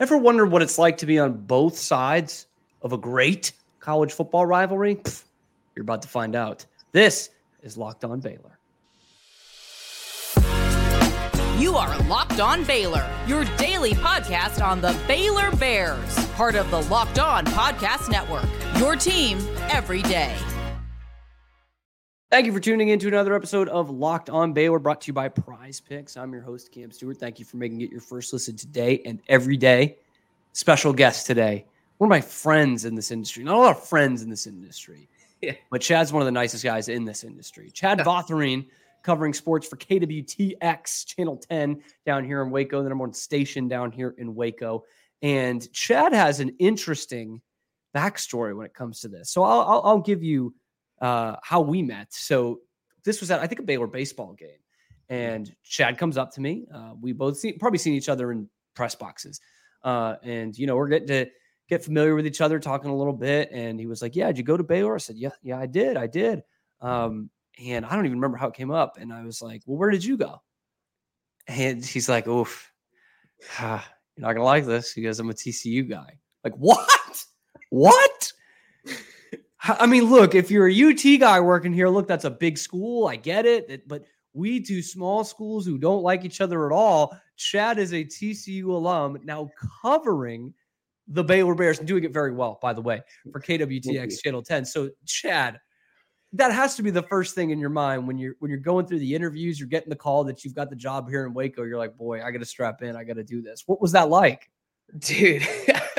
Ever wondered what it's like to be on both sides of a great college football rivalry? Pfft, you're about to find out. This is Locked On Baylor. You are Locked On Baylor, your daily podcast on the Baylor Bears, part of the Locked On Podcast Network. Your team every day. Thank you for tuning in to another episode of Locked On Baylor, brought to you by Prize Picks. I'm your host, Cam Stewart. Thank you for making it your first listen today and every day. Special guest today, one of my friends in this industry. Not a lot of friends in this industry, yeah. but Chad's one of the nicest guys in this industry. Chad Vautherine, covering sports for KWTX Channel 10 down here in Waco, the number one station down here in Waco. And Chad has an interesting backstory when it comes to this. So I'll, I'll, I'll give you uh, how we met. So this was at I think a Baylor baseball game, and Chad comes up to me. Uh, we both see, probably seen each other in press boxes, uh, and you know we're getting to get familiar with each other, talking a little bit. And he was like, "Yeah, did you go to Baylor?" I said, "Yeah, yeah, I did, I did." Um, and I don't even remember how it came up. And I was like, "Well, where did you go?" And he's like, "Oof, ah, you're not gonna like this." He goes, "I'm a TCU guy." Like what? What? I mean, look, if you're a UT guy working here, look, that's a big school. I get it. But we do small schools who don't like each other at all. Chad is a TCU alum now covering the Baylor Bears and doing it very well, by the way, for KWTX Channel 10. So, Chad, that has to be the first thing in your mind when you're when you're going through the interviews, you're getting the call that you've got the job here in Waco. You're like, boy, I got to strap in. I got to do this. What was that like? Dude.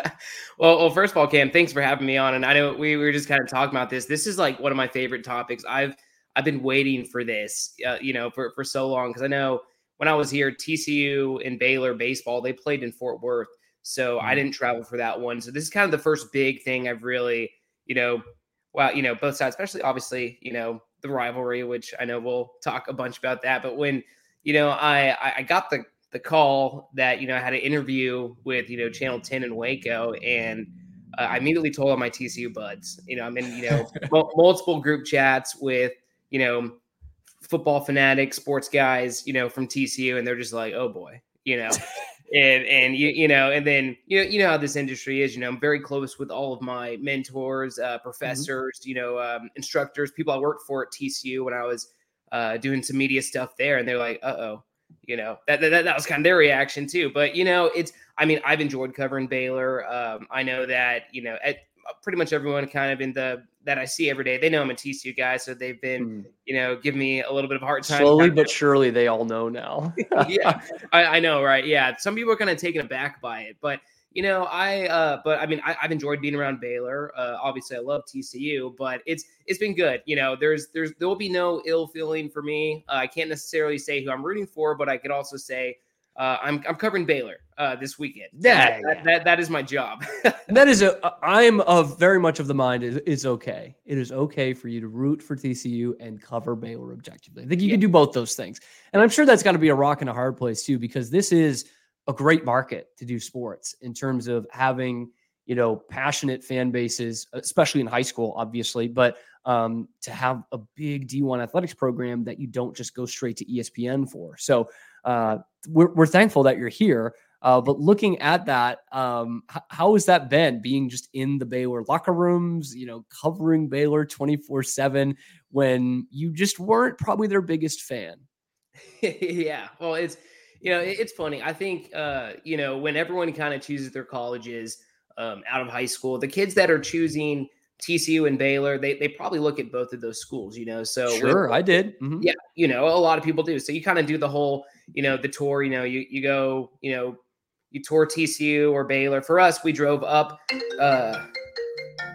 well, well, first of all, Cam, thanks for having me on. And I know we, we were just kind of talking about this. This is like one of my favorite topics. I've I've been waiting for this, uh, you know, for for so long because I know when I was here, TCU and Baylor baseball, they played in Fort Worth, so mm-hmm. I didn't travel for that one. So this is kind of the first big thing I've really, you know, well, you know, both sides, especially obviously, you know, the rivalry, which I know we'll talk a bunch about that. But when you know, I I got the the call that you know I had an interview with you know Channel 10 in Waco, and uh, I immediately told all my TCU buds. You know, I'm in you know multiple group chats with you know football fanatics, sports guys, you know from TCU, and they're just like, oh boy, you know. and and you you know and then you know you know how this industry is you know i'm very close with all of my mentors uh, mm-hmm. professors mm-hmm. you know um, instructors people i worked for at tcu when i was uh, doing some media stuff there and they're like uh-oh you know that, that that was kind of their reaction too but you know it's i mean i've enjoyed covering baylor um, i know that you know at pretty much everyone kind of in the that i see every day they know i'm a tcu guy so they've been mm. you know give me a little bit of a hard time slowly but surely they all know now yeah I, I, know right yeah some people are kind of taken aback by it but you know, I uh, but I mean, I, have enjoyed being around Baylor. Uh, obviously, I love TCU, but it's it's been good. You know, there's there's there will be no ill feeling for me. Uh, I can't necessarily say who I'm rooting for, but I could also say uh, I'm I'm covering Baylor uh, this weekend. Yeah, that, that, that is my job. that is a I'm of very much of the mind is it's okay. It is okay for you to root for TCU and cover Baylor objectively. I think you yeah. can do both those things, and I'm sure that's got to be a rock and a hard place too, because this is a great market to do sports in terms of having you know passionate fan bases especially in high school obviously but um, to have a big d1 athletics program that you don't just go straight to espn for. So uh, we're, we're thankful that you're here uh, but looking at that um, h- how has that been being just in the baylor locker rooms you know covering baylor 24 7 when you just weren't probably their biggest fan? Yeah well it's you know, it's funny. I think, uh, you know, when everyone kind of chooses their colleges um, out of high school, the kids that are choosing TCU and Baylor, they, they probably look at both of those schools, you know. So sure, with, I did. Mm-hmm. Yeah, you know, a lot of people do. So you kind of do the whole, you know, the tour. You know, you you go, you know, you tour TCU or Baylor. For us, we drove up. Uh,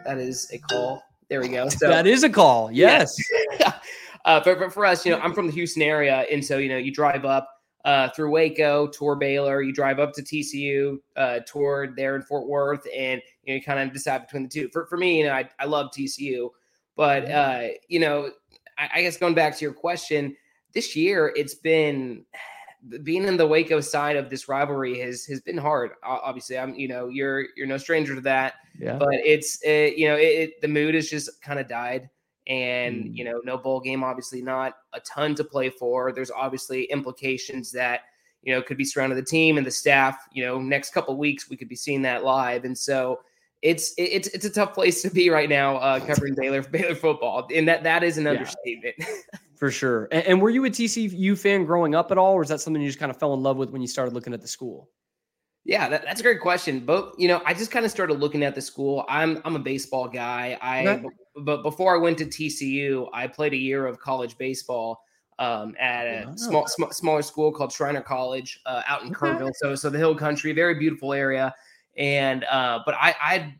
that is a call. There we go. So that is a call. Yes. Yeah. uh, but, but for us, you know, I'm from the Houston area, and so you know, you drive up uh, through Waco, tour Baylor. You drive up to TCU, uh, tour there in Fort Worth, and you, know, you kind of decide between the two. For for me, you know, I, I love TCU, but uh, you know, I, I guess going back to your question, this year it's been being in the Waco side of this rivalry has has been hard. Obviously, I'm you know you're you're no stranger to that. Yeah. But it's it, you know it, it, the mood has just kind of died and mm. you know no bowl game obviously not a ton to play for there's obviously implications that you know, could be surrounding the team and the staff. You know, next couple weeks we could be seeing that live, and so it's it's it's a tough place to be right now uh, covering Baylor Baylor football, and that that is an yeah. understatement. For sure. And, and, were you a TCU fan growing up at all, or is that something you just kind of fell in love with when you started looking at the school? Yeah, that, that's a great question. But you know, I just kind of started looking at the school. I'm I'm a baseball guy. I okay. But before I went to TCU, I played a year of college baseball um, at a wow. small, sm- smaller school called Schreiner College uh, out in okay. Kerrville. So so the Hill Country, very beautiful area. And uh, but I I'd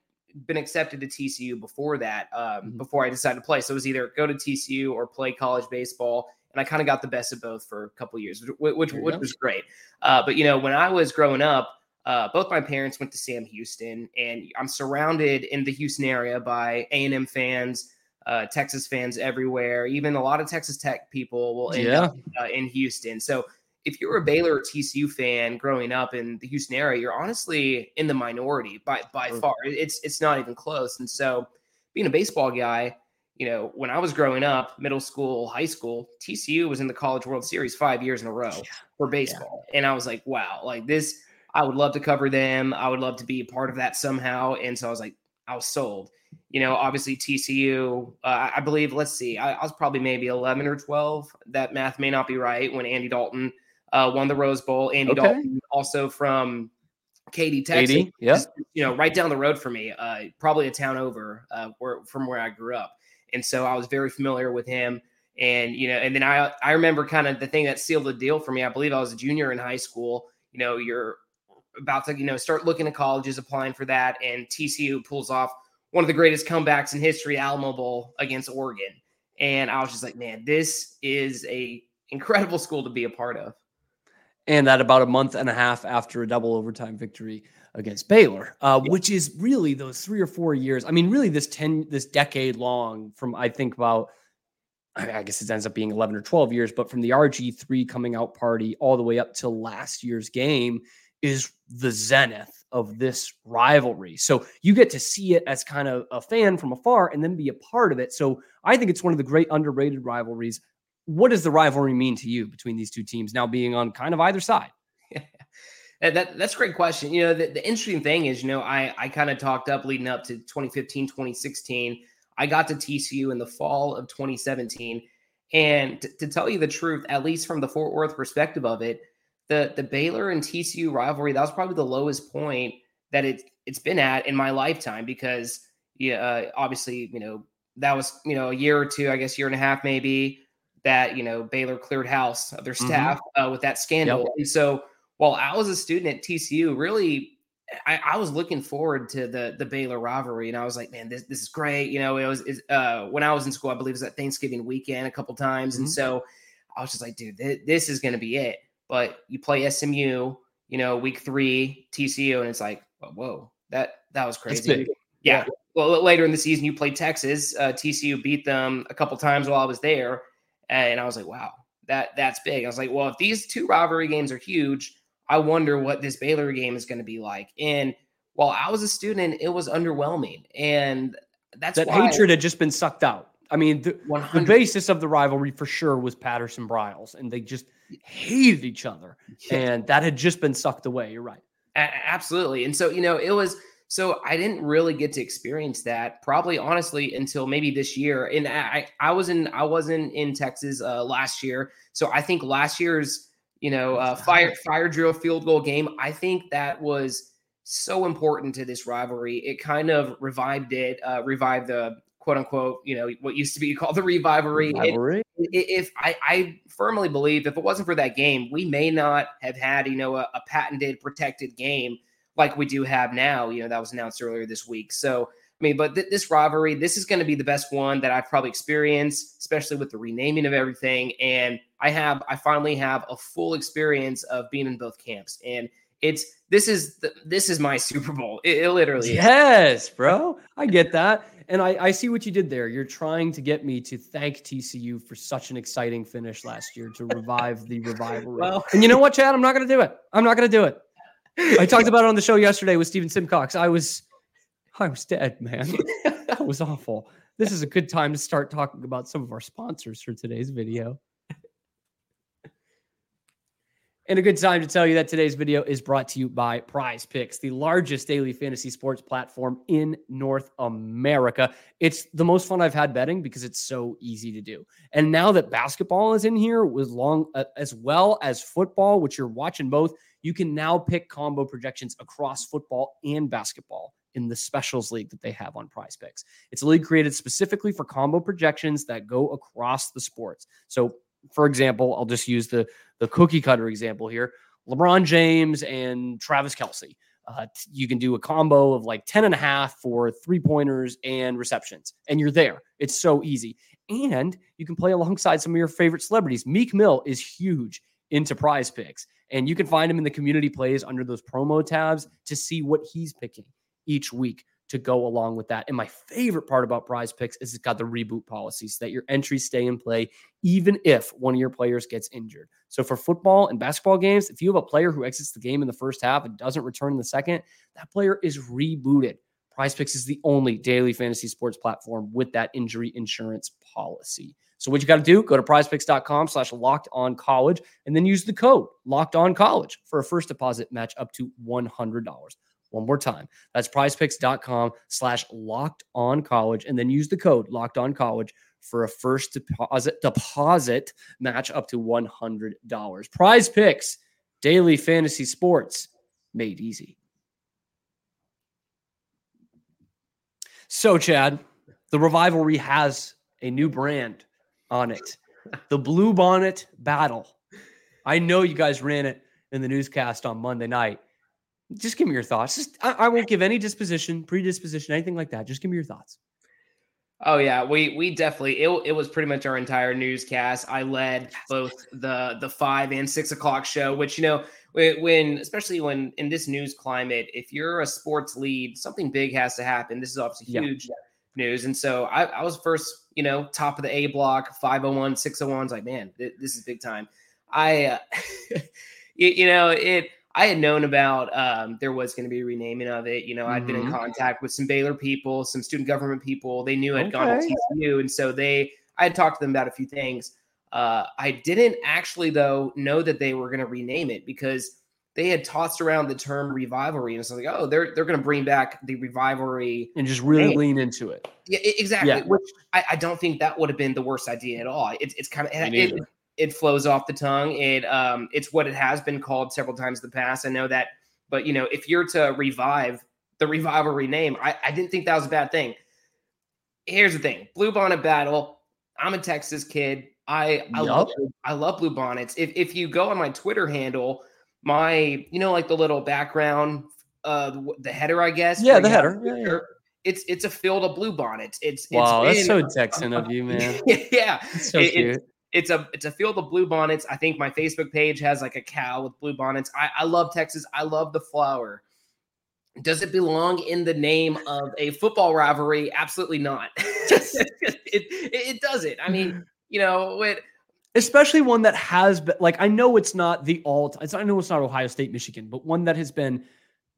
been accepted to TCU before that, um, mm-hmm. before I decided to play. So it was either go to TCU or play college baseball. And I kind of got the best of both for a couple years, which which, which was great. Uh, but you know, when I was growing up, uh, both my parents went to Sam Houston, and I'm surrounded in the Houston area by A&M fans, uh, Texas fans everywhere. Even a lot of Texas Tech people will end yeah. up uh, in Houston. So if you're a Baylor or TCU fan growing up in the Houston area, you're honestly in the minority by by far. It's it's not even close. And so, being a baseball guy, you know, when I was growing up, middle school, high school, TCU was in the College World Series five years in a row yeah. for baseball, yeah. and I was like, wow, like this. I would love to cover them. I would love to be a part of that somehow. And so I was like, I was sold. You know, obviously TCU. Uh, I believe. Let's see. I, I was probably maybe eleven or twelve. That math may not be right when Andy Dalton uh, won the Rose Bowl. Andy okay. Dalton, also from Katy, Texas. Katy, yeah. You know, right down the road from me, uh, probably a town over uh, where, from where I grew up. And so I was very familiar with him. And, you know, and then I, I remember kind of the thing that sealed the deal for me. I believe I was a junior in high school. You know, you're about to, you know, start looking at colleges, applying for that. And TCU pulls off one of the greatest comebacks in history, Alamo Bowl against Oregon. And I was just like, man, this is a incredible school to be a part of and that about a month and a half after a double overtime victory against Baylor, uh, yep. which is really those three or four years. I mean, really this ten, this decade long from I think about. I guess it ends up being 11 or 12 years, but from the RG3 coming out party all the way up to last year's game is the zenith of this rivalry. So you get to see it as kind of a fan from afar and then be a part of it. So I think it's one of the great underrated rivalries what does the rivalry mean to you between these two teams now being on kind of either side? that, that's a great question. You know, the, the interesting thing is, you know, I, I kind of talked up leading up to 2015, 2016. I got to TCU in the fall of 2017. And to tell you the truth, at least from the Fort Worth perspective of it, the, the Baylor and TCU rivalry, that was probably the lowest point that it, it's been at in my lifetime because, yeah, uh, obviously, you know, that was, you know, a year or two, I guess, year and a half maybe that you know Baylor cleared house of their mm-hmm. staff mm-hmm. uh, with that scandal. Yep. And so while I was a student at TCU, really I, I, was looking forward to the the Baylor rivalry, and I was like, man, this this is great. You know, it was uh, when I was in school, I believe it was at Thanksgiving weekend a couple times, mm-hmm. and so I was just like, dude, th- this is going to be it. But you play SMU, you know, week three TCU, and it's like, whoa, that that was crazy. Yeah. Well, later in the season, you played Texas. Uh, TCU beat them a couple times while I was there and I was like, wow, that that's big. I was like, well, if these two rivalry games are huge, I wonder what this Baylor game is going to be like. And while I was a student, it was underwhelming. And that's that hatred had just been sucked out. I mean, the, the, basis of the rivalry for sure was Patterson Briles, and they just hated each other. Yeah. And that had just been sucked away. You're right. A- absolutely. And so, you know, it was so I didn't really get to experience that probably honestly until maybe this year. And I I was in I wasn't in Texas uh, last year, so I think last year's you know uh, fire fire drill field goal game. I think that was so important to this rivalry. It kind of revived it, uh, revived the quote unquote, you know, what used to be called the revivalry. It, if I, I, firmly believe if it wasn't for that game, we may not have had, you know, a, a patented protected game like we do have now. You know, that was announced earlier this week. So, I mean, but th- this rivalry, this is going to be the best one that I've probably experienced, especially with the renaming of everything. And I have, I finally have a full experience of being in both camps. And it's, this is, the, this is my Super Bowl. It, it literally Yes, bro. I get that. And I, I see what you did there. You're trying to get me to thank TCU for such an exciting finish last year to revive the revival. Well, and you know what, Chad? I'm not going to do it. I'm not going to do it. I talked about it on the show yesterday with Stephen Simcox. I was, I was dead, man. that was awful. This is a good time to start talking about some of our sponsors for today's video. And a good time to tell you that today's video is brought to you by Prize Picks, the largest daily fantasy sports platform in North America. It's the most fun I've had betting because it's so easy to do. And now that basketball is in here, with long uh, as well as football, which you're watching both, you can now pick combo projections across football and basketball in the specials league that they have on Prize Picks. It's a league created specifically for combo projections that go across the sports. So for example, I'll just use the the cookie cutter example here. LeBron James and Travis Kelce. Uh, you can do a combo of like 10 and a half for three pointers and receptions, and you're there. It's so easy. And you can play alongside some of your favorite celebrities. Meek Mill is huge into prize picks, and you can find him in the community plays under those promo tabs to see what he's picking each week to go along with that. And my favorite part about prize picks is it's got the reboot policy so that your entries stay in play even if one of your players gets injured. So for football and basketball games, if you have a player who exits the game in the first half and doesn't return in the second, that player is rebooted. Prize Picks is the only daily fantasy sports platform with that injury insurance policy. So what you got to do, go to prizepicks.com slash locked on college and then use the code locked on college for a first deposit match up to $100. One more time. That's prizepicks.com slash locked on college. And then use the code locked on college for a first deposit deposit match up to $100. Prize picks, daily fantasy sports made easy. So, Chad, the Revivalry has a new brand on it the Blue Bonnet Battle. I know you guys ran it in the newscast on Monday night. Just give me your thoughts. Just I, I won't give any disposition, predisposition, anything like that. Just give me your thoughts. Oh yeah, we we definitely it, it was pretty much our entire newscast. I led both the the five and six o'clock show, which you know when especially when in this news climate, if you're a sports lead, something big has to happen. This is obviously huge yeah. news, and so I, I was first, you know, top of the A block, 501, 601. like man, this is big time. I, uh, you, you know, it I had known about um, there was going to be a renaming of it. You know, i had been in mm-hmm. contact with some Baylor people, some student government people. They knew I'd okay. gone to TCU, and so they I had talked to them about a few things. Uh, I didn't actually though know that they were going to rename it because they had tossed around the term revivalry, and it's like, oh, they're they're going to bring back the revivalry and just really name. lean into it. Yeah, exactly. Yeah. Which I, I, don't think that would have been the worst idea at all. It, it's kind of it, flows off the tongue. It um, it's what it has been called several times in the past. I know that, but you know, if you're to revive the revivalry name, I, I didn't think that was a bad thing. Here's the thing: Blue Bonnet Battle. I'm a Texas kid. I I, yep. love, I love blue bonnets. If if you go on my Twitter handle, my you know like the little background, uh, the, the header, I guess. Yeah, the header. Yeah, yeah. It's it's a field of blue bonnets. It's wow, it's that's been, so Texan of you, man. yeah, it's so it, cute it's a it's a field of blue bonnets. I think my Facebook page has like a cow with blue bonnets. I, I love Texas. I love the flower. Does it belong in the name of a football rivalry? Absolutely not. it, it, it doesn't. I mean, you know, it, especially one that has been like I know it's not the all. It's I know it's not Ohio State, Michigan, but one that has been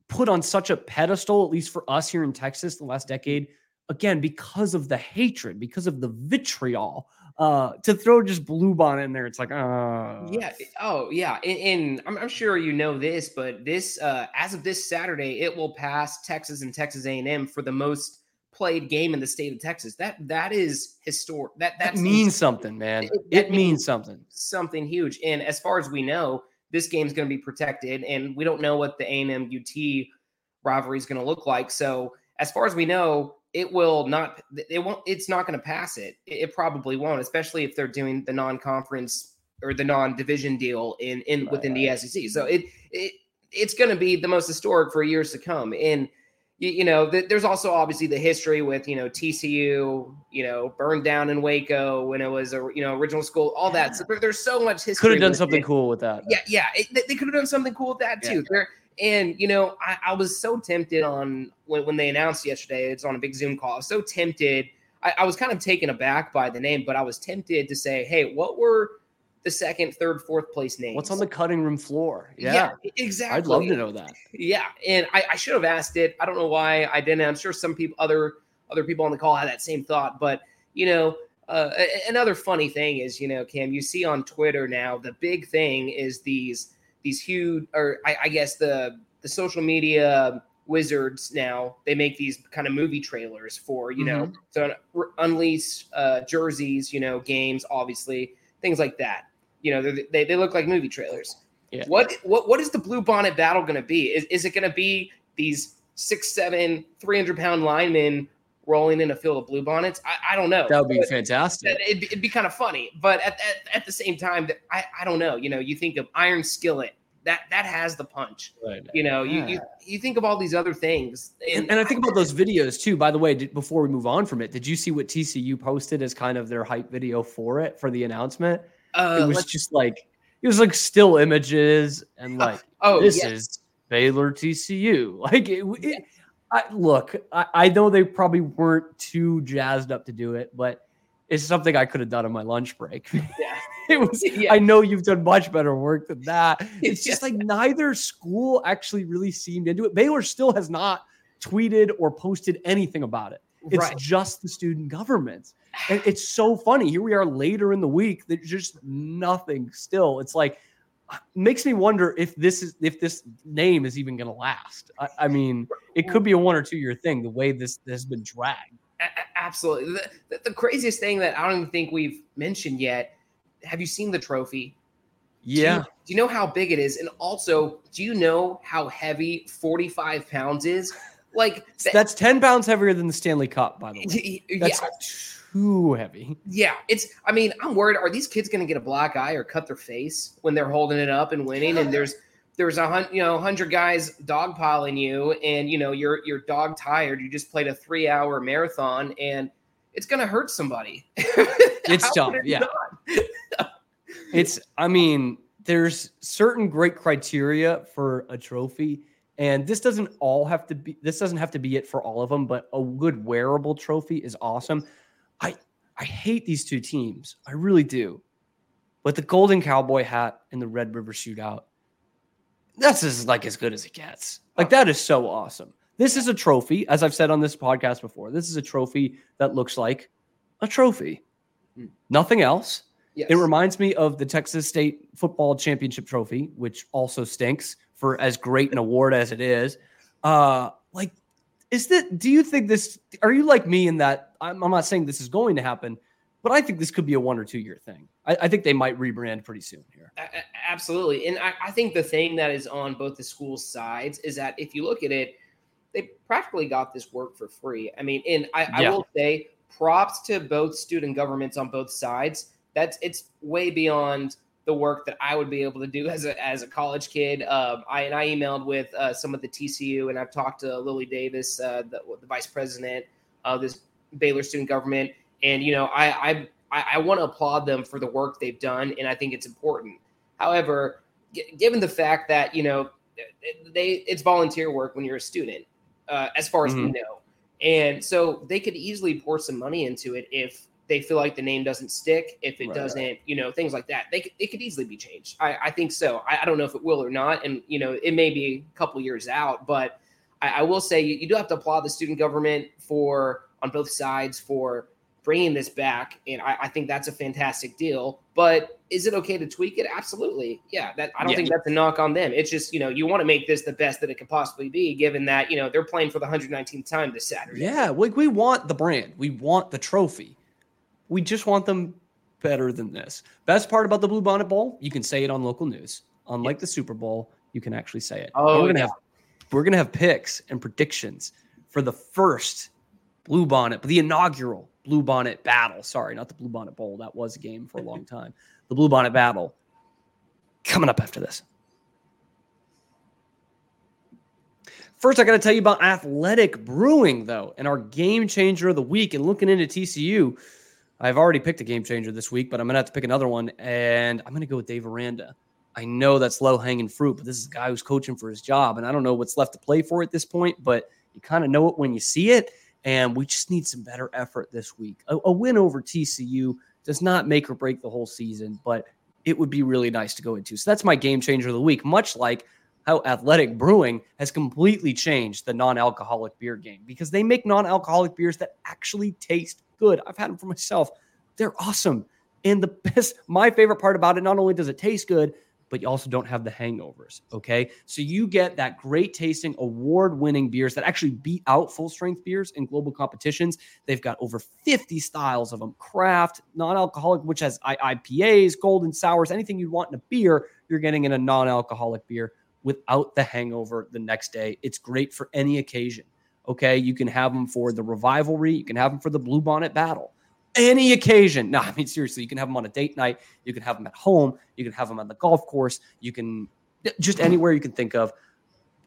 put on such a pedestal, at least for us here in Texas, the last decade. Again, because of the hatred, because of the vitriol uh to throw just blue bonnet in there it's like uh. Yeah oh yeah and, and I'm, I'm, sure you know this but this uh as of this saturday it will pass texas and texas a&m for the most played game in the state of texas. That that is historic that that means something man. It, it means, means something. something huge and as far as we know this game's going to be protected and we don't know what the a&m ut rivalry is going to look like. So as far as we know it will not it won't it's not going to pass it. it probably won't especially if they're doing the non-conference or the non-division deal in in within the sec so it it it's going to be the most historic for years to come. And you, you know th- there's also obviously the history with you know tcu you know burned down in waco when it was a you know original school all that. So there, there's so much history could have done something it. cool with that. Yeah yeah it, they could have done something cool with that too. Yeah. there and you know, I, I, was so tempted on when, when they announced yesterday, it's on a big Zoom call. I was so tempted. I, I, was kind of taken aback by the name, but I was tempted to say, hey, what were the second, third, fourth place names? What's on the cutting room floor? Yeah, yeah exactly. I'd love to know that. Yeah. And I, I should have asked it. I don't know why I didn't. I'm sure some people other other people on the call had that same thought, but you know, uh, another funny thing is, you know, Cam, you see on Twitter now the big thing is these these huge, or I, I guess the the social media wizards now they make these kind of movie trailers for you know so unleash uh, jerseys, you know, games, obviously things like that. You know, they they look like movie trailers. Yeah. What what what is the blue bonnet battle going to be? Is is it going to be these six, seven, 300 pound linemen rolling in a field of blue bonnets? I, I don't know. That would be But fantastic. It'd, it'd be kind of funny, but at, at, at the same time, I, I don't know. You know, you think of Iron Skillet, that that has the punch. Right. You know, you, you you think of all these other things, And, and I think about those videos too. By the way, did, before we move on from it, did you see what TCU posted as kind of their hype video for it for the announcement? uh, it was just like it was like still images and like oh, this yes. is Baylor TCU. Like it, it I, look, I, I know they probably weren't too jazzed up to do it, but it's something I could have done on my lunch break. Yeah. it was. Yeah. I know you've done much better work than that. It's just like neither school actually really seemed into it. Baylor still has not tweeted or posted anything about it. It's right. just the student government. And it's so funny. Here we are later in the week. There's just nothing still. It's like makes me wonder if this is if this name is even going to last. I, I mean, it could be a one or two year thing. The way this, has been dragged. A- absolutely. The, the, the craziest thing that I don't even think we've mentioned yet. Have you seen the trophy? Do you- Yeah, Do you know how big it is? And also, do you know how heavy 45 pounds is? Like, that- that's ten pounds heavier than the Stanley Cup. By the way, yeah, that's too heavy. yeah. It's. I mean, I'm worried. Are these kids going to get a black eye or cut their face when they're holding it up and winning? And there's there's a hun- you know hundred guys dogpiling you, and you know you're you're dog tired. You just played a three hour marathon, and it's going to hurt somebody. It's tough. it Yeah. It's, I mean, there's certain great criteria for a trophy, and this doesn't all have to be. This doesn't have to be it for all of them, but a good wearable trophy is awesome. I I hate these two teams, I really do, but the Golden Cowboy hat and the Red River Shootout, that's as like as good as it gets. Like that is so awesome. This is a trophy, as I've said on this podcast before. This is a trophy that looks like a trophy, Hmm. nothing else. Yes. It reminds me of the Texas State Football Championship Trophy, which also stinks for as great an award as it is. Uh, like, is that? Do you think this? Are you like me in that? I'm, I'm not saying this is going to happen, but I think this could be a one or two year thing. I, I think they might rebrand pretty soon here. Absolutely. And I, I think the thing that is on both the school sides is that if you look at it, they practically got this work for free. I mean, and I, I Yeah. will say props to both student governments on both sides. That's it's way beyond the work that I would be able to do as a as a college kid. Um, I and I emailed with uh, some of the TCU, and I've talked to Lily Davis, uh, the, the vice president of this Baylor student government, and you know, I I I, I want to applaud them for the work they've done, and I think it's important. However, g- given the fact that you know they it's volunteer work when you're a student, uh, as far as we Mhm. know, and so they could easily pour some money into it if they feel like the name doesn't stick, if it Right, doesn't, you know, things like that. They could, it could easily be changed. I, I think so. I, I don't know if it will or not, and you know, it may be a couple years out, but I, I will say you, you do have to applaud the student government for on both sides for bringing this back, and I, I think that's a fantastic deal. But is it okay to tweak it? Absolutely, yeah. That I don't Yeah. think that's a knock on them. It's just you know you want to make this the best that it could possibly be, given that you know they're playing for the 119th time this Saturday. Yeah, like we want the brand, we want the trophy, we just want them better than this. Best part about the Blue Bonnet Bowl, you can say it on local news. Unlike the Super Bowl, you can actually say it. Oh, we're gonna yeah. have we're gonna have picks and predictions for the first Blue Bonnet, the inaugural Blue Bonnet Battle. Sorry, not the Blue Bonnet Bowl. That was a game for a long time. The Blue Bonnet Battle coming up after this. First, I got to tell you about Athletic Brewing, though, and our game changer of the week. And looking into TCU, I've already picked a game changer this week, but I'm to have to pick another one. And I'm to go with Dave Aranda. I know that's low hanging fruit, but this is a guy who's coaching for his job. And I don't know what's left to play for at this point, but you kind of know it when you see it. And we just need some better effort this week. A, a win over TCU does not make or break the whole season, but it would be really nice to go into. So that's my game changer of the week, much like how Athletic Brewing has completely changed the non alcoholic beer game because they make non alcoholic beers that actually taste good. I've had them for myself. They're awesome. And the best, my favorite part about it, not only does it taste good, but you also don't have the hangovers. Okay. So you get that great tasting, award winning beers that actually beat out full strength beers in global competitions. They've got over 50 styles of them craft, non alcoholic, which has IPAs, golden sours, anything you'd want in a beer, you're getting in a non alcoholic beer without the hangover the next day. It's great for any occasion. Okay. You can have them for the revivalry, you can have them for the blue bonnet battle any occasion. No, I mean, seriously, you can have them on a date night. You can have them at home. You can have them on the golf course. You can just anywhere you can think of.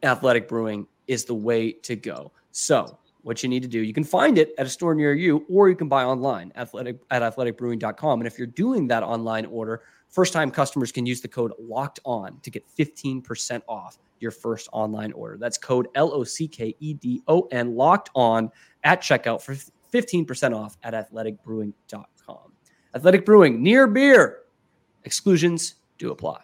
Athletic Brewing is the way to go. So, what you need to do, you can find it at a store near you, or you can buy online athletic at athleticbrewing.com. And if you're doing that online order, first time customers can use the code locked on to get 15% off your first online order. That's code L O C K E D O N locked on at checkout for 15% off at athleticbrewing.com. Athletic Brewing, near beer. Exclusions do apply.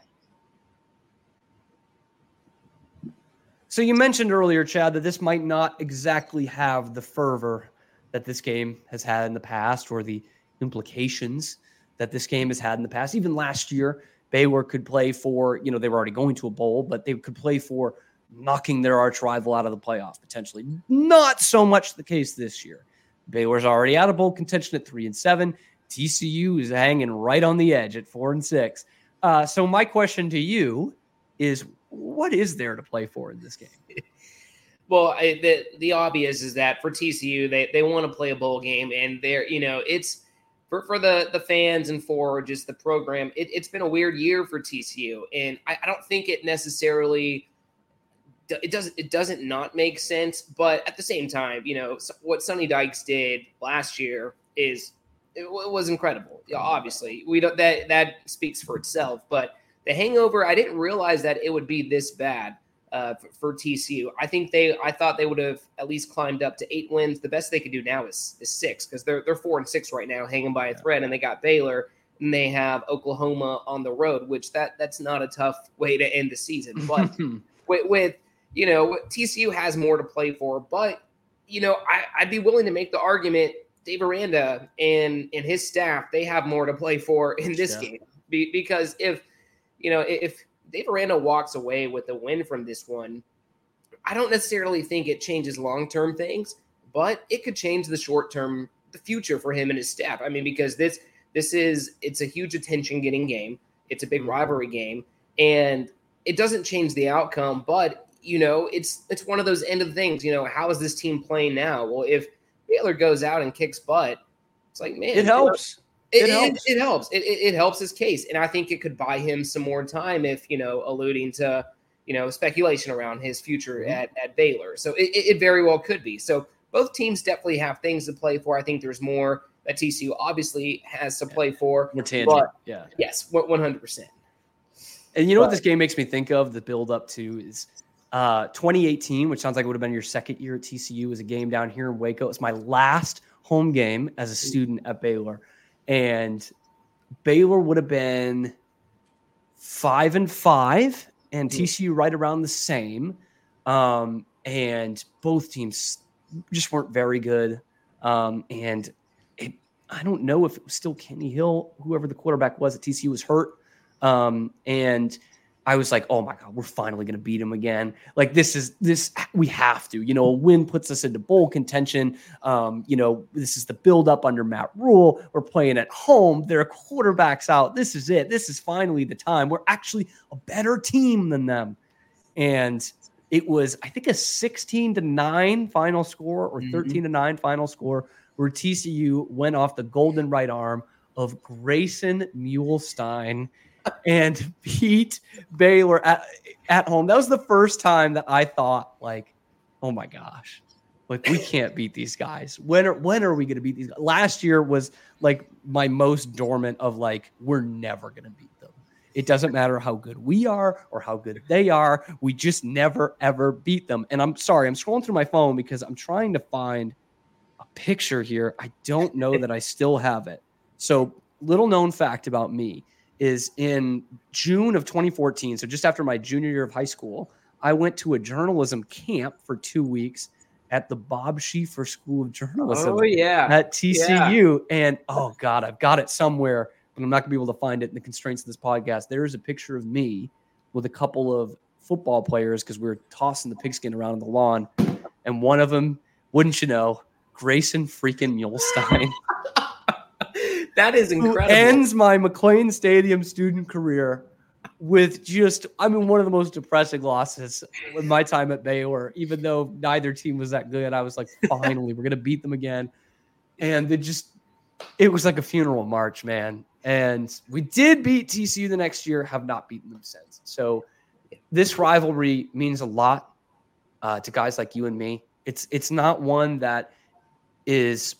So you mentioned earlier, Chad, that this might not exactly have the fervor that this game has had in the past or the implications that this game has had in the past. Even last year, Baylor could play for, you know, they were already going to a bowl, but they could play for knocking their arch rival out of the playoff potentially. Not so much the case this year. Baylor's already out of bowl contention at three and seven. TCU is hanging right on the edge at four and six. Uh, so my question to you is, what is there to play for in this game? Well, I, the the obvious is that for TCU, they they want to play a bowl game, and they're you know it's for for the the fans and for just the program. It, has been a weird year for TCU, and I, I don't think it necessarily it doesn't it doesn't not make sense, but at the same time, you know what Sonny Dykes did last year is it, was incredible. Obviously, we don't that that speaks for itself. But the hangover, I didn't realize that it would be this bad uh, for, for, TCU. I think they I thought they would have at least climbed up to eight wins. The best they could do now is is six because they're they're four and six right now, hanging by a thread, and they got Baylor and they have Oklahoma on the road, which that that's not a tough way to end the season, but. with, with you know, TCU has more to play for, but you know, I, would be willing to make the argument Dave Aranda and and his staff they have more to play for in this yeah. game be, because if you know if Dave Aranda walks away with a win from this one, I don't necessarily think it changes long term things, but it could change the short term the future for him and his staff. I mean, because this this is it's a huge attention getting game. It's a big mm-hmm. rivalry game, and it doesn't change the outcome, but you know, it's it's one of those end of things. You know, how is this team playing now? Well, if Baylor goes out and kicks butt, it's like man, it helps. It, it, helps. It, it, helps. It, it, helps his case, and I think it could buy him some more time if you know, alluding to you know speculation around his future mm-hmm. at at Baylor. So it, very well could be. So both teams definitely have things to play for. I think there's more that TCU obviously has to play for. More tangent. yeah. Yes, one hundred percent. And you know but, what this game makes me think of? The build up to is uh, 2018, which sounds like it would have been your second year at TCU, was a game down here in Waco. It's my last home game as a student at Baylor, and Baylor would have been five and five, and hmm. TCU right around the same. Um, and both teams just weren't very good. Um, and it, I don't know if it was still Kenny Hill, whoever the quarterback was at TCU was hurt. Um, and I was like, oh my God, we're finally going to beat him again. Like, this is this, we have to. You know, a win puts us into bowl contention. Um, you know, this is the build up under Matt Rhule. We're playing at home. There are quarterbacks out. This is it. This is finally the time. We're actually a better team than them. And it was, I think, a 16 to 9 final score or mm-hmm. 13 to 9 final score where TCU went off the golden right arm of Grayson Muehlstein and beat Baylor at, at home. That was the first time that I thought, like, oh my gosh, like we can't beat these guys. When are when are we going to beat these? Guys? Last year was like my most dormant of like we're never going to beat them. It doesn't matter how good we are or how good they are. We just never ever beat them. And I'm sorry, I'm scrolling through my phone because I'm trying to find a picture here. I don't know that I still have it. So little known fact about me is in June of 2014. So just after my junior year of high school, I went to a journalism camp for two weeks at the Bob Schieffer School of Journalism. Oh yeah, at TCU, yeah. and oh god, I've got it somewhere. but I'm not going to be able to find it in the constraints of this podcast. There is a picture of me with a couple of football players because we were tossing the pigskin around on the lawn, and one of them, wouldn't you know, Grayson freaking Muehlstein. that is incredible. ends my McLane Stadium student career with just, I mean, one of the most depressing losses in my time at Baylor. Even though neither team was that good, I was like, finally, we're gonna beat them again. And it just, it was like a funeral march, man. And we did beat TCU the next year, have not beaten them since. So this rivalry means a lot uh, to guys like you and me. It's it's not one that is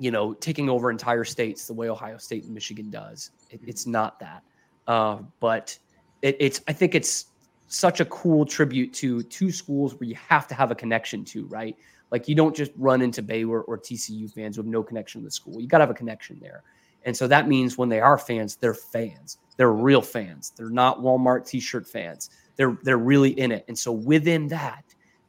you know, taking over entire states the way Ohio State and Michigan does. It, it's not that, uh, but it, it's. I think it's such a cool tribute to two schools where you have to have a connection to, right? Like you don't just run into Baylor or TCU fans with no connection to the school. You got to have a connection there. And so that means when they are fans, they're fans. They're real fans. They're not Walmart t-shirt fans. They're they're really in it. And so within that,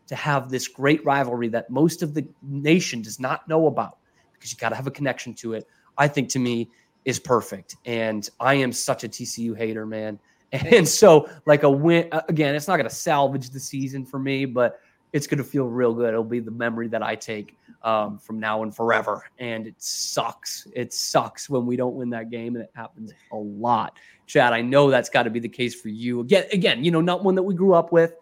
to have this great rivalry that most of the nation does not know about because you got to have a connection to it. I think to me is perfect. And I am such a TCU hater, man. And so, like a win again, it's not going to salvage the season for me, but it's going to feel real good. It'll be the memory that I take um, from now and forever. And it sucks. It sucks when we don't win that game, and it happens a lot. Chad, I know that's got to be the case for you. Again, again, you know, not one that we grew up with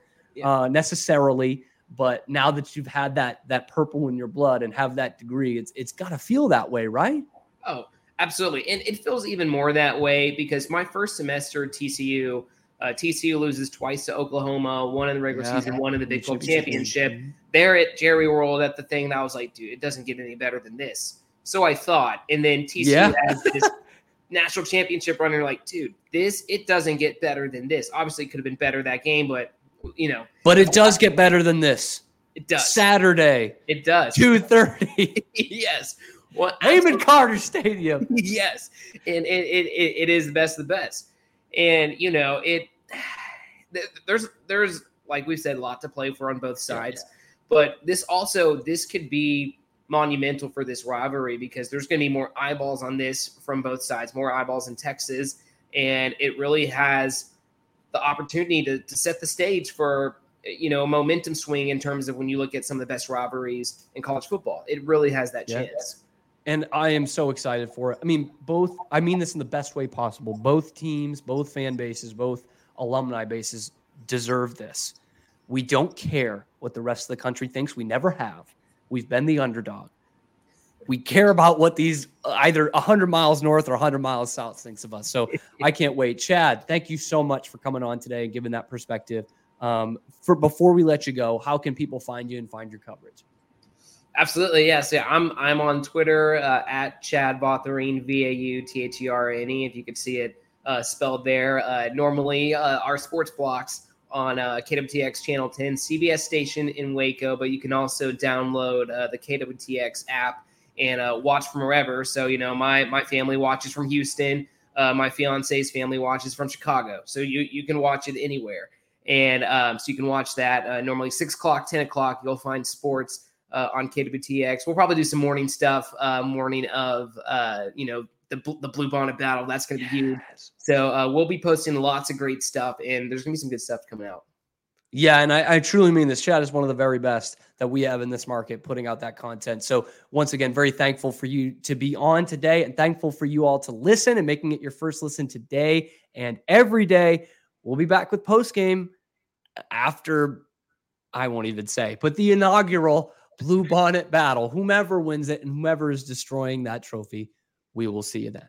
uh, necessarily, but now that you've had that that purple in your blood and have that degree, it's it's got to feel that way, right? Oh, absolutely. And it feels even more that way because my first semester at TCU, uh, TCU loses twice to Oklahoma, one in the regular yeah. season, one in the Big 12 championship. There at Jerry World at the thing that I was like, dude, it doesn't get any better than this. So I thought, and then TCU yeah. has this national championship run. Like, dude, this it doesn't get better than this. Obviously, it could have been better that game, but you know. But it does get better than this. It does. Saturday. It does. 2.30. yes. Well, Amon Carter Stadium. yes. And it, it, it, it is the best of the best. And, you know, it there's there's like we said, a lot to play for on both sides. Yeah. But this also this could be monumental for this rivalry because there's going to be more eyeballs on this from both sides, more eyeballs in Texas, and it really has the opportunity to, to set the stage for you know a momentum swing in terms of when you look at some of the best rivalries in college football. It really has that chance. And I am so excited for it. I mean, both, I mean this in the best way possible. Both teams, both fan bases, both alumni bases deserve this. We don't care what the rest of the country thinks. We never have. We've been the underdog we care about what these either 100 miles north or 100 miles south thinks of us. So I can't wait. Chad, thank you so much for coming on today and giving that perspective. Um, for before we let you go, how can people find you and find your coverage? Absolutely, yes. Yeah, I'm I'm on Twitter uh, at Chad Vautherine, V A U T H E R N E. If you could see it uh, spelled there. Uh, normally, uh, our sports blocks on uh, KWTX Channel 10, CBS station in Waco, but you can also download uh, the KWTX app and uh, watch from wherever. So you know, my my family watches from Houston. Uh, my fiance's family watches from Chicago. So you you can watch it anywhere, and um, so you can watch that uh, normally six o'clock, ten o'clock. You'll find sports uh, on KWTX. We'll probably do some morning stuff, uh, morning of uh, you know the the Blue Bonnet Battle. That's going to be huge. So we'll be posting lots of great stuff, and there's going to be some good stuff coming out. Yeah, and I, I, truly mean this. Chad is one of the very best that we have in this market putting out that content. So, once again, very thankful for you to be on today and thankful for you all to listen and making it your first listen today and every day. We'll be back with post game after, I won't even say, but the inaugural Blue Bonnet battle. Whomever wins it and whomever is destroying that trophy, we will see you then.